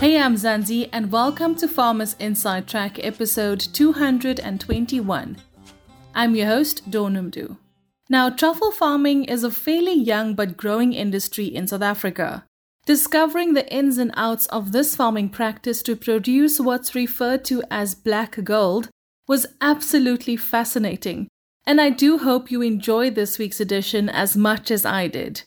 Hey, Mzansi, and welcome to Farmers Inside Track episode 221. I'm your host, Dawn Noemdoe. Now, truffle farming is a fairly young but growing industry in South Africa. Discovering the ins and outs of this farming practice to produce what's referred to as black gold was absolutely fascinating, and I do hope you enjoyed this week's edition as much as I did.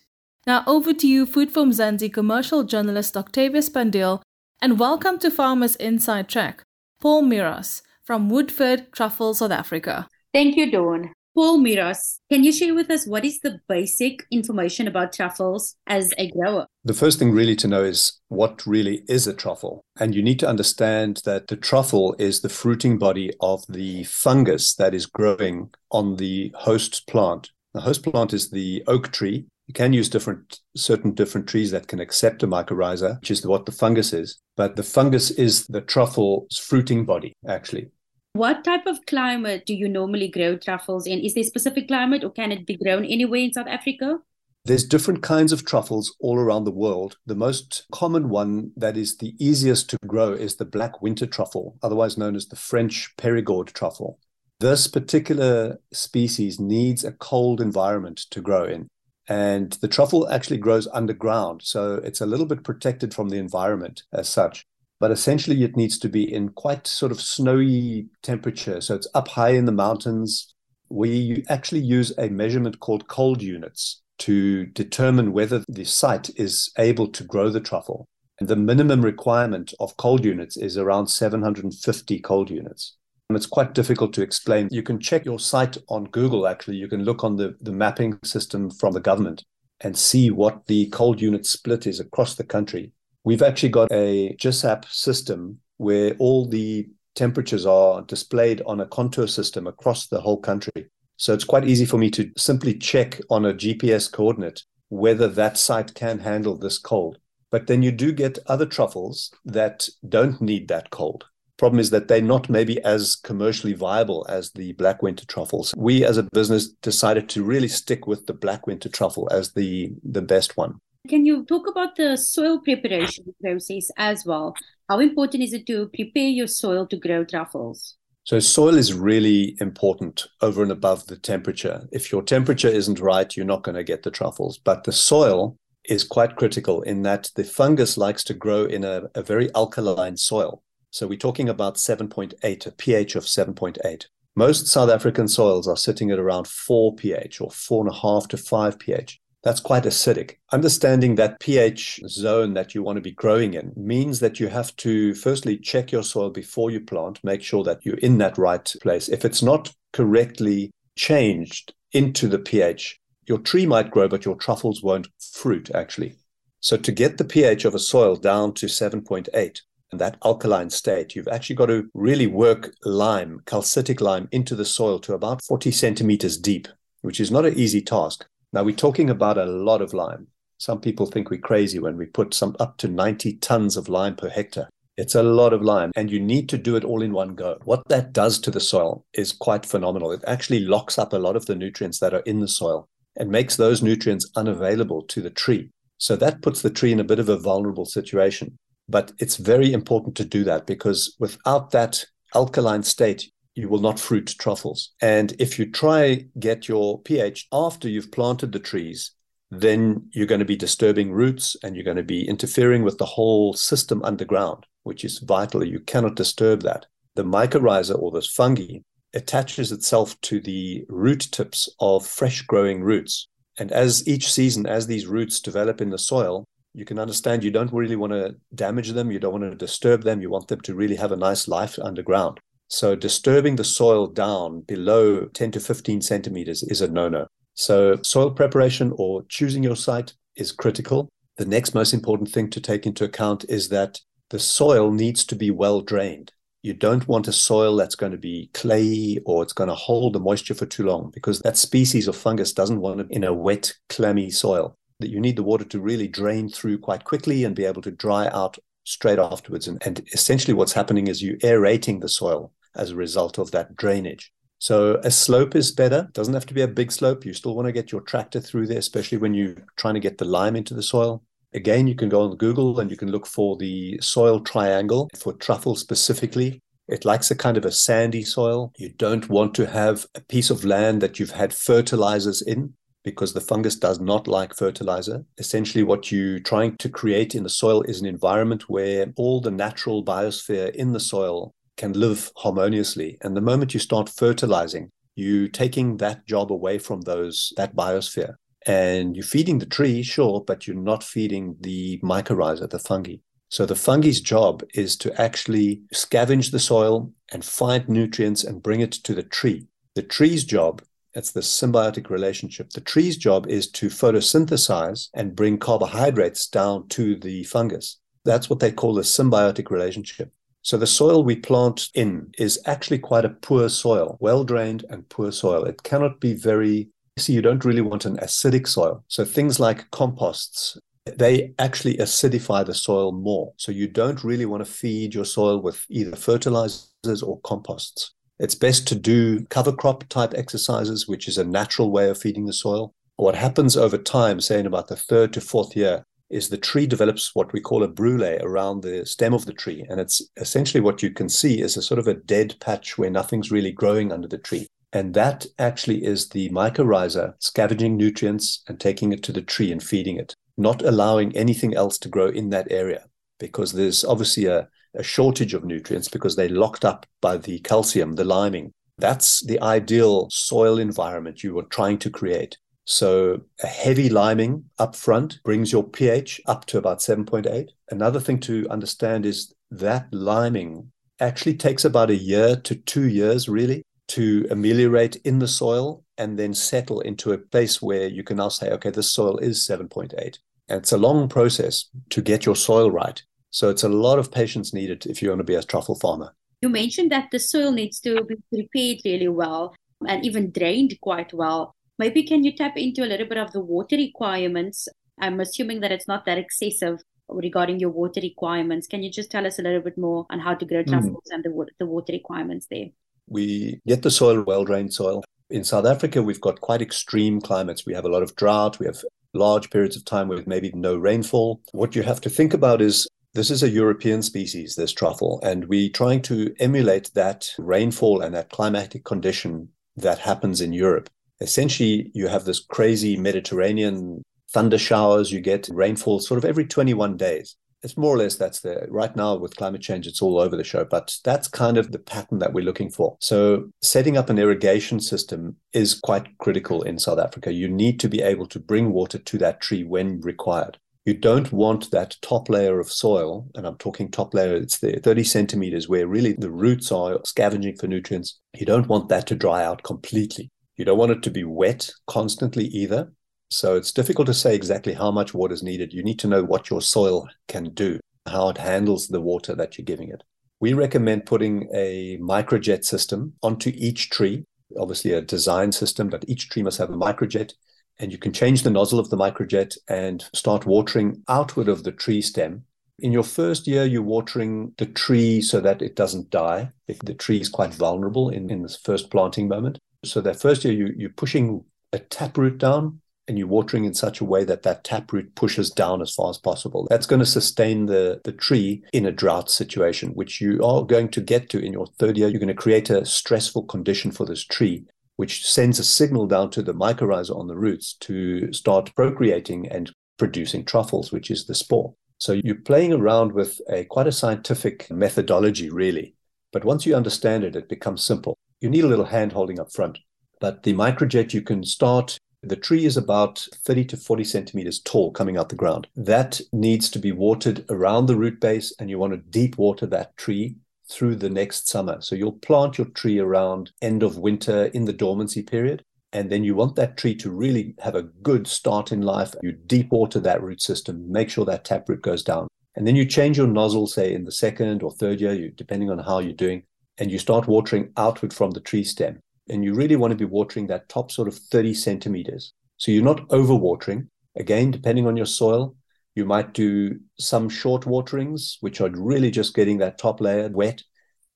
Now, over to you, Food for Mzansi commercial journalist Octavia Spandiel, and welcome to Farmers Inside Track, Paul Miros from Woodford Truffle, South Africa. Thank you, Dawn. Paul Miros, can you share with us what is the basic information about truffles as a grower? The first thing really to know is what really is a truffle. And you need to understand that the truffle is the fruiting body of the fungus that is growing on the host plant. The host plant is the oak tree. You can use different certain different trees that can accept a mycorrhiza, which is what the fungus is. But the fungus is the truffle's fruiting body, actually. What type of climate do you normally grow truffles in? Is there a specific climate or can it be grown anywhere in South Africa? There's different kinds of truffles all around the world. The most common one that is the easiest to grow is the black winter truffle, otherwise known as the French Perigord truffle. This particular species needs a cold environment to grow in. And the truffle actually grows underground. So it's a little bit protected from the environment as such but essentially it needs to be in quite sort of snowy temperature. So it's up high in the mountains. We actually use a measurement called cold units to determine whether the site is able to grow the truffle. And the minimum requirement of cold units is around 750 cold units. It's quite difficult to explain. You can check your site on Google, actually. You can look on the, the mapping system from the government and see what the cold unit split is across the country. We've actually got a GISAP system where all the temperatures are displayed on a contour system across the whole country. So it's quite easy for me to simply check on a GPS coordinate whether that site can handle this cold. But then you do get other truffles that don't need that cold. Problem is that they're not maybe as commercially viable as the black winter truffles. We as a business decided to really stick with the black winter truffle as the the best one. Can you talk about the soil preparation process as well? How important is it to prepare your soil to grow truffles? So, soil is really important over and above the temperature. If your temperature isn't right, you're not going to get the truffles. But the soil is quite critical in that the fungus likes to grow in a, a very alkaline soil. So, we're talking about 7.8, a pH of 7.8. Most South African soils are sitting at around 4 pH or 4.5 to 5 pH that's quite acidic. Understanding that pH zone that you want to be growing in means that you have to firstly check your soil before you plant, make sure that you're in that right place. If it's not correctly changed into the pH, your tree might grow, but your truffles won't fruit actually. So to get the pH of a soil down to 7.8, and that alkaline state, you've actually got to really work lime, calcitic lime, into the soil to about 40 centimeters deep, which is not an easy task. Now we're talking about a lot of lime. Some people think we're crazy when we put some up to 90 tons of lime per hectare. It's a lot of lime, and you need to do it all in one go. What that does to the soil is quite phenomenal. It actually locks up a lot of the nutrients that are in the soil and makes those nutrients unavailable to the tree. So that puts the tree in a bit of a vulnerable situation. But it's very important to do that because without that alkaline state, you will not fruit truffles. And if you try get your pH after you've planted the trees, then you're going to be disturbing roots and you're going to be interfering with the whole system underground, which is vital. You cannot disturb that. The mycorrhiza or this fungi attaches itself to the root tips of fresh growing roots. And as each season, as these roots develop in the soil, you can understand you don't really want to damage them. You don't want to disturb them. You want them to really have a nice life underground. So disturbing the soil down below 10 to 15 centimeters is a no-no. So soil preparation or choosing your site is critical. The next most important thing to take into account is that the soil needs to be well drained. You don't want a soil that's going to be clayey or it's going to hold the moisture for too long because that species of fungus doesn't want it in a wet, clammy soil. That you need the water to really drain through quite quickly and be able to dry out straight afterwards. And, and essentially, what's happening is you aerating the soil as a result of that drainage. So a slope is better. It doesn't have to be a big slope. You still want to get your tractor through there, especially when you're trying to get the lime into the soil. Again, you can go on Google and you can look for the soil triangle for truffle specifically. It likes a kind of a sandy soil. You don't want to have a piece of land that you've had fertilizers in because the fungus does not like fertilizer. Essentially, what you're trying to create in the soil is an environment where all the natural biosphere in the soil can live harmoniously. And the moment you start fertilizing, you're taking that job away from those that biosphere. And you're feeding the tree, sure, but you're not feeding the mycorrhiza, the fungi. So the fungi's job is to actually scavenge the soil and find nutrients and bring it to the tree. The tree's job it's the symbiotic relationship. The tree's job is to photosynthesize and bring carbohydrates down to the fungus. That's what they call a symbiotic relationship. So the soil we plant in is actually quite a poor soil, well drained and poor soil. It cannot be very, see, you don't really want an acidic soil. So things like composts, they actually acidify the soil more. So you don't really want to feed your soil with either fertilizers or composts. It's best to do cover crop type exercises, which is a natural way of feeding the soil. What happens over time, say in about the third to fourth year, is the tree develops what we call a brule around the stem of the tree. And it's essentially what you can see is a sort of a dead patch where nothing's really growing under the tree. And that actually is the mycorrhiza scavenging nutrients and taking it to the tree and feeding it, not allowing anything else to grow in that area because there's obviously a, a shortage of nutrients because they're locked up by the calcium, the liming. That's the ideal soil environment you were trying to create. So a heavy liming up front brings your pH up to about 7.8. Another thing to understand is that liming actually takes about a year to two years, really, to ameliorate in the soil and then settle into a place where you can now say, okay, this soil is 7.8. And it's a long process to get your soil right. So it's a lot of patience needed if you want to be a truffle farmer. You mentioned that the soil needs to be prepared really well and even drained quite well. Maybe can you tap into a little bit of the water requirements? I'm assuming that it's not that excessive regarding your water requirements. Can you just tell us a little bit more on how to grow hmm. truffles mm. and the, the water requirements there? We get the soil, well drained soil. In South Africa, we've got quite extreme climates. We have a lot of drought. We have large periods of time with maybe no rainfall. What you have to think about is this is a European species, this truffle, and we're trying to emulate that rainfall and that climatic condition that happens in Europe. Essentially, you have this crazy Mediterranean thunder showers, you get rainfall sort of every 21 days. It's more or less that's the right now with climate change, it's all over the show, but that's kind of the pattern that we're looking for. So, setting up an irrigation system is quite critical in South Africa. You need to be able to bring water to that tree when required you don't want that top layer of soil, and I'm talking top layer, it's the 30 centimeters where really the roots are scavenging for nutrients. You don't want that to dry out completely. You don't want it to be wet constantly either. So it's difficult to say exactly how much water is needed. You need to know what your soil can do, how it handles the water that you're giving it. We recommend putting a microjet system onto each tree, obviously a design system, but each tree must have a microjet and you can change the nozzle of the microjet and start watering outward of the tree stem. In your first year, you're watering the tree so that it doesn't die. The tree is quite vulnerable in, in this first planting moment. So that first year, you, you're pushing a taproot down and you're watering in such a way that that taproot pushes down as far as possible. That's going to sustain the, the tree in a drought situation, which you are going to get to in your third year. You're going to create a stressful condition for this tree which sends a signal down to the mycorrhiza on the roots to start procreating and producing truffles, which is the spore. So you're playing around with a quite a scientific methodology, really. But once you understand it, it becomes simple. You need a little hand holding up front. But the microjet, you can start. The tree is about 30 to 40 centimeters tall coming out the ground. That needs to be watered around the root base, and you want to deep water that tree through the next summer. So you'll plant your tree around end of winter in the dormancy period. And then you want that tree to really have a good start in life. You deep water that root system, make sure that taproot goes down. And then you change your nozzle, say in the second or third year, you, depending on how you're doing, and you start watering outward from the tree stem. And you really want to be watering that top sort of 30 centimeters. So you're not over watering. Again, depending on your soil, you might do some short waterings, which are really just getting that top layer wet.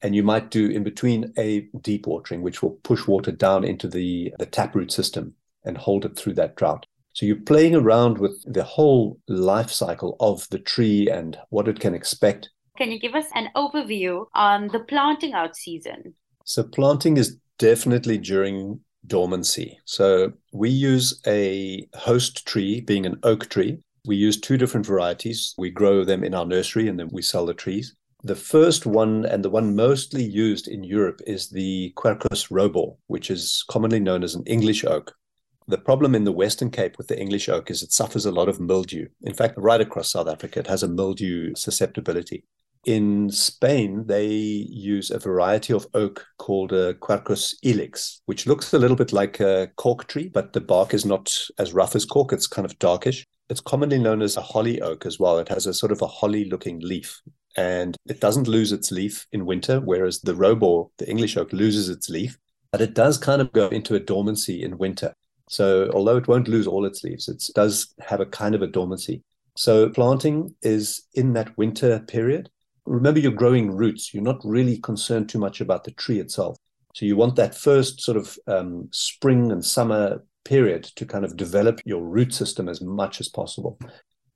And you might do in between a deep watering, which will push water down into the, the taproot system and hold it through that drought. So you're playing around with the whole life cycle of the tree and what it can expect. Can you give us an overview on the planting out season? So planting is definitely during dormancy. So we use a host tree, being an oak tree. We use two different varieties. We grow them in our nursery and then we sell the trees. The first one and the one mostly used in Europe is the Quercus robur, which is commonly known as an English oak. The problem in the Western Cape with the English oak is it suffers a lot of mildew. In fact, right across South Africa, it has a mildew susceptibility. In Spain, they use a variety of oak called a Quercus ilex, which looks a little bit like a cork tree, but the bark is not as rough as cork. It's kind of darkish. It's commonly known as a holly oak as well. It has a sort of a holly looking leaf and it doesn't lose its leaf in winter, whereas the robur, the English oak, loses its leaf, but it does kind of go into a dormancy in winter. So although it won't lose all its leaves, it does have a kind of a dormancy. So planting is in that winter period. Remember, you're growing roots. You're not really concerned too much about the tree itself. So you want that first sort of um, spring and summer period to kind of develop your root system as much as possible.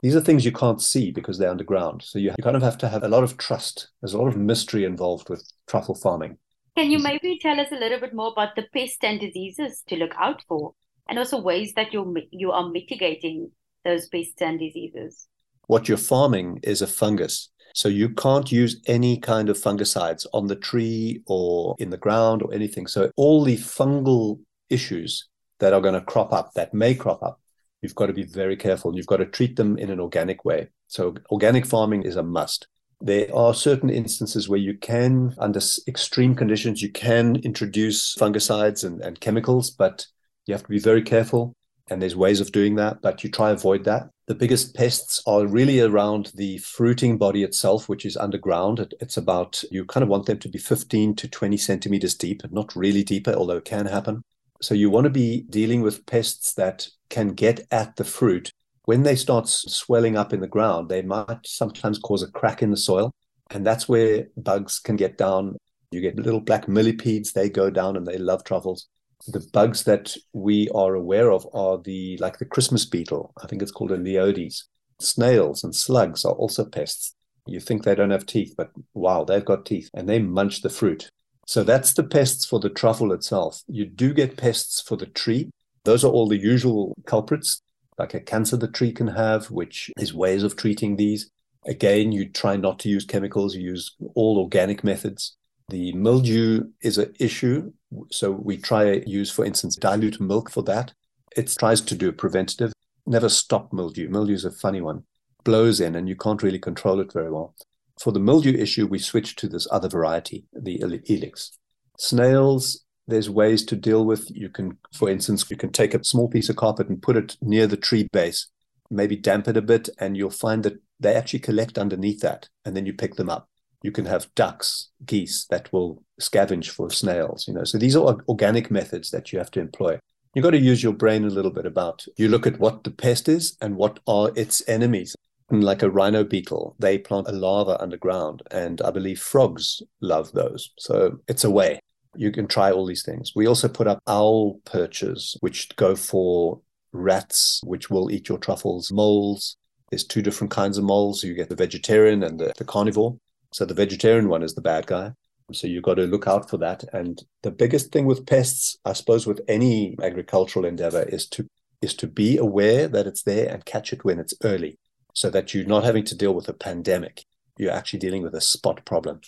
These are things you can't see because they're underground. So you, you kind of have to have a lot of trust. There's a lot of mystery involved with truffle farming. Can you maybe tell us a little bit more about the pests and diseases to look out for, and also ways that you you are mitigating those pests and diseases? What you're farming is a fungus. So you can't use any kind of fungicides on the tree or in the ground or anything. So all the fungal issues that are going to crop up, that may crop up, you've got to be very careful. and You've got to treat them in an organic way. So, organic farming is a must. There are certain instances where you can, under extreme conditions, you can introduce fungicides and, and chemicals, but you have to be very careful. And there's ways of doing that, but you try avoid that. The biggest pests are really around the fruiting body itself, which is underground. It, it's about, you kind of want them to be 15 to 20 centimeters deep, not really deeper, although it can happen. So you want to be dealing with pests that can get at the fruit. When they start swelling up in the ground, they might sometimes cause a crack in the soil. And that's where bugs can get down. You get little black millipedes, they go down and they love truffles. The bugs that we are aware of are the like the Christmas beetle. I think it's called a Leiodes. Snails and slugs are also pests. You think they don't have teeth, but wow, they've got teeth and they munch the fruit. So that's the pests for the truffle itself. You do get pests for the tree. Those are all the usual culprits, like a cancer the tree can have, which is ways of treating these. Again, you try not to use chemicals, you use all organic methods. The mildew is an issue. So we try use, for instance, dilute milk for that. It tries to do a preventative. Never stop mildew. Mildew is a funny one. Blows in and you can't really control it very well. For the mildew issue, we switched to this other variety, the ilex. Snails, there's ways to deal with. You can, for instance, you can take a small piece of carpet and put it near the tree base, maybe damp it a bit, and you'll find that they actually collect underneath that, and then you pick them up. You can have ducks, geese that will scavenge for snails. You know, so these are organic methods that you have to employ. You've got to use your brain a little bit about. You look at what the pest is and what are its enemies like a rhino beetle, they plant a larva underground, and I believe frogs love those. So it's a way. You can try all these things. We also put up owl perches, which go for rats, which will eat your truffles, moles. There's two different kinds of moles. You get the vegetarian and the, the carnivore. So the vegetarian one is the bad guy. So you've got to look out for that. And the biggest thing with pests, I suppose, with any agricultural endeavor is to is to be aware that it's there and catch it when it's early so that you're not having to deal with a pandemic. You're actually dealing with a spot problem.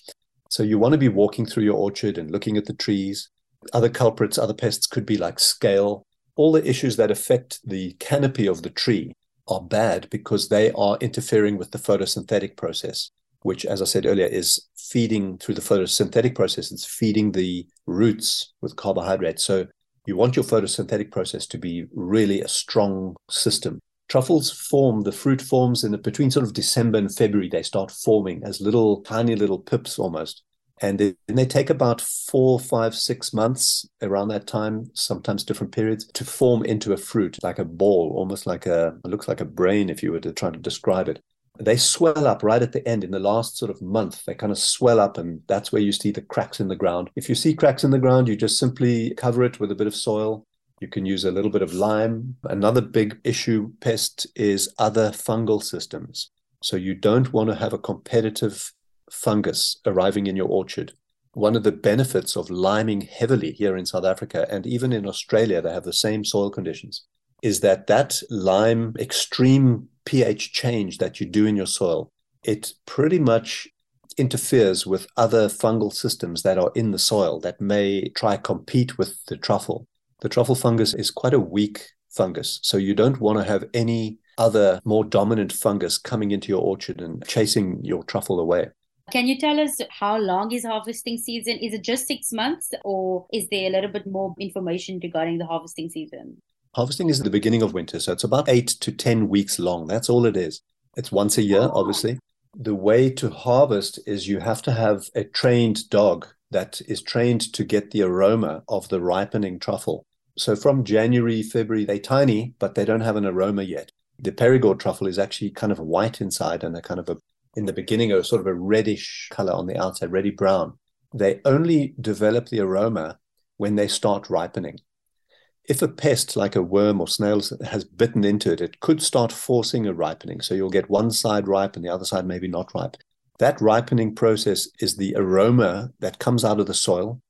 So you want to be walking through your orchard and looking at the trees. Other culprits, other pests could be like scale. All the issues that affect the canopy of the tree are bad because they are interfering with the photosynthetic process, which, as I said earlier, is feeding through the photosynthetic process. It's feeding the roots with carbohydrates. So you want your photosynthetic process to be really a strong system truffles form, the fruit forms in the, between sort of December and February, they start forming as little, tiny little pips almost. And they, they take about four, five, six months around that time, sometimes different periods, to form into a fruit, like a ball, almost like a, it looks like a brain if you were to try to describe it. They swell up right at the end in the last sort of month. They kind of swell up, and that's where you see the cracks in the ground. If you see cracks in the ground, you just simply cover it with a bit of soil, You can use a little bit of lime. Another big issue pest is other fungal systems. So you don't want to have a competitive fungus arriving in your orchard. One of the benefits of liming heavily here in South Africa and even in Australia, they have the same soil conditions, is that that lime extreme pH change that you do in your soil, it pretty much interferes with other fungal systems that are in the soil that may try compete with the truffle the truffle fungus is quite a weak fungus. So you don't want to have any other more dominant fungus coming into your orchard and chasing your truffle away. Can you tell us how long is harvesting season? Is it just six months or is there a little bit more information regarding the harvesting season? Harvesting is the beginning of winter. So it's about eight to 10 weeks long. That's all it is. It's once a year, oh. obviously. The way to harvest is you have to have a trained dog that is trained to get the aroma of the ripening truffle. So from January, February, they're tiny, but they don't have an aroma yet. The Perigord truffle is actually kind of white inside and a kind of a, in the beginning, a sort of a reddish color on the outside, reddy brown. They only develop the aroma when they start ripening. If a pest like a worm or snails has bitten into it, it could start forcing a ripening. So you'll get one side ripe and the other side maybe not ripe. That ripening process is the aroma that comes out of the soil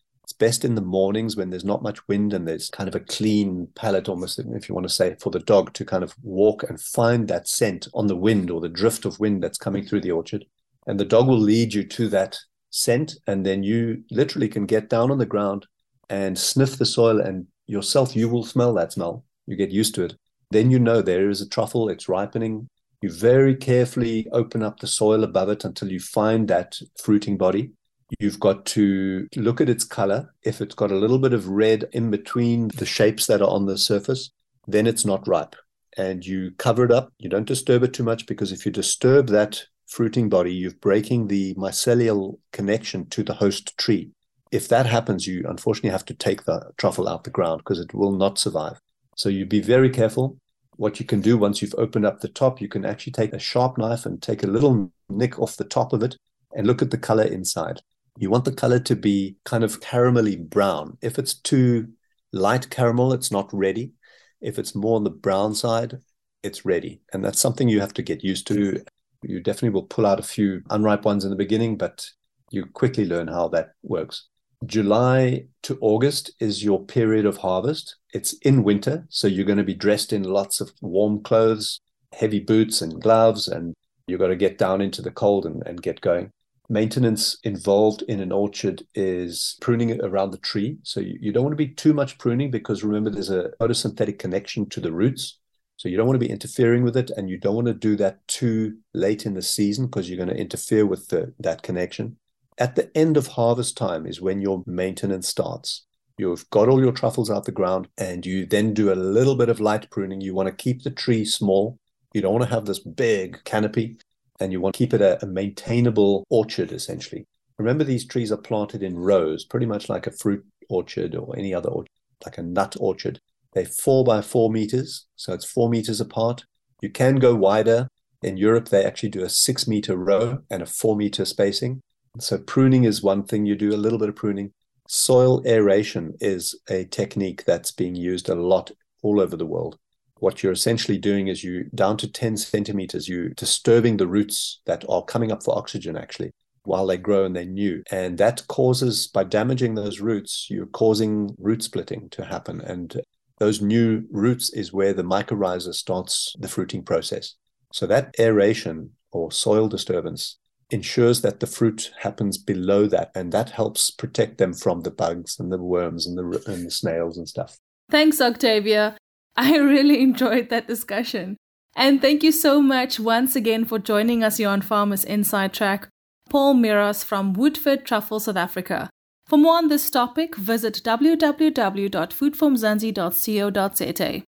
best in the mornings when there's not much wind and there's kind of a clean palette, almost, if you want to say, for the dog to kind of walk and find that scent on the wind or the drift of wind that's coming through the orchard. And the dog will lead you to that scent. And then you literally can get down on the ground and sniff the soil, and yourself, you will smell that smell. You get used to it. Then you know there is a truffle, it's ripening. You very carefully open up the soil above it until you find that fruiting body You've got to look at its color. If it's got a little bit of red in between the shapes that are on the surface, then it's not ripe. And you cover it up. You don't disturb it too much because if you disturb that fruiting body, you're breaking the mycelial connection to the host tree. If that happens, you unfortunately have to take the truffle out the ground because it will not survive. So you be very careful. What you can do once you've opened up the top, you can actually take a sharp knife and take a little nick off the top of it and look at the color inside. You want the color to be kind of caramelly brown. If it's too light caramel, it's not ready. If it's more on the brown side, it's ready. And that's something you have to get used to. You definitely will pull out a few unripe ones in the beginning, but you quickly learn how that works. July to August is your period of harvest. It's in winter, so you're going to be dressed in lots of warm clothes, heavy boots and gloves, and you've got to get down into the cold and, and get going maintenance involved in an orchard is pruning around the tree. So you, you, don't want to be too much pruning because remember, there's a photosynthetic connection to the roots. So you don't want to be interfering with it and you don't want to do that too late in the season because you're going to interfere with the, that connection. At the end of harvest time is when your maintenance starts. You've got all your truffles out the ground and you then do a little bit of light pruning. You want to keep the tree small. You don't want to have this big canopy and you want to keep it a, a maintainable orchard essentially. Remember, these trees are planted in rows, pretty much like a fruit orchard or any other orchard, like a nut orchard. They're four by four meters, so it's four meters apart. You can go wider. In Europe, they actually do a six meter row and a four meter spacing. So pruning is one thing you do, a little bit of pruning. Soil aeration is a technique that's being used a lot all over the world what you're essentially doing is you down to 10 centimeters, you disturbing the roots that are coming up for oxygen actually while they grow and they're new. And that causes, by damaging those roots, you're causing root splitting to happen. And those new roots is where the mycorrhiza starts the fruiting process. So that aeration or soil disturbance ensures that the fruit happens below that. And that helps protect them from the bugs and the worms and the, and the snails and stuff. Thanks, Octavia. I really enjoyed that discussion. And thank you so much once again for joining us here on Farmers Inside Track, Paul Miros from Woodford Truffle, South Africa. For more on this topic, visit www.foodformzansi.co.za.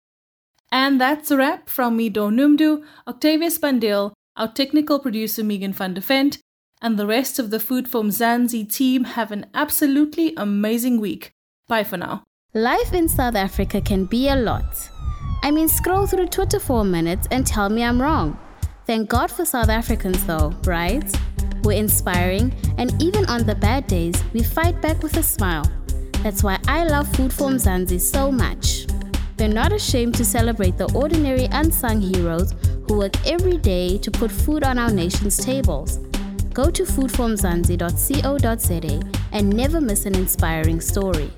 And that's a wrap from me, Dawn Noemdoe, Octavia Spandiel, our technical producer Megan van der Vent, and the rest of the Food for Mzansi team have an absolutely amazing week. Bye for now. Life in South Africa can be a lot. I mean, scroll through Twitter for a minute and tell me I'm wrong. Thank God for South Africans, though, right? We're inspiring, and even on the bad days, we fight back with a smile. That's why I love Food for Mzansi so much. they're not ashamed to celebrate the ordinary unsung heroes who work every day to put food on our nation's tables. Go to foodformzansi.co.za and never miss an inspiring story.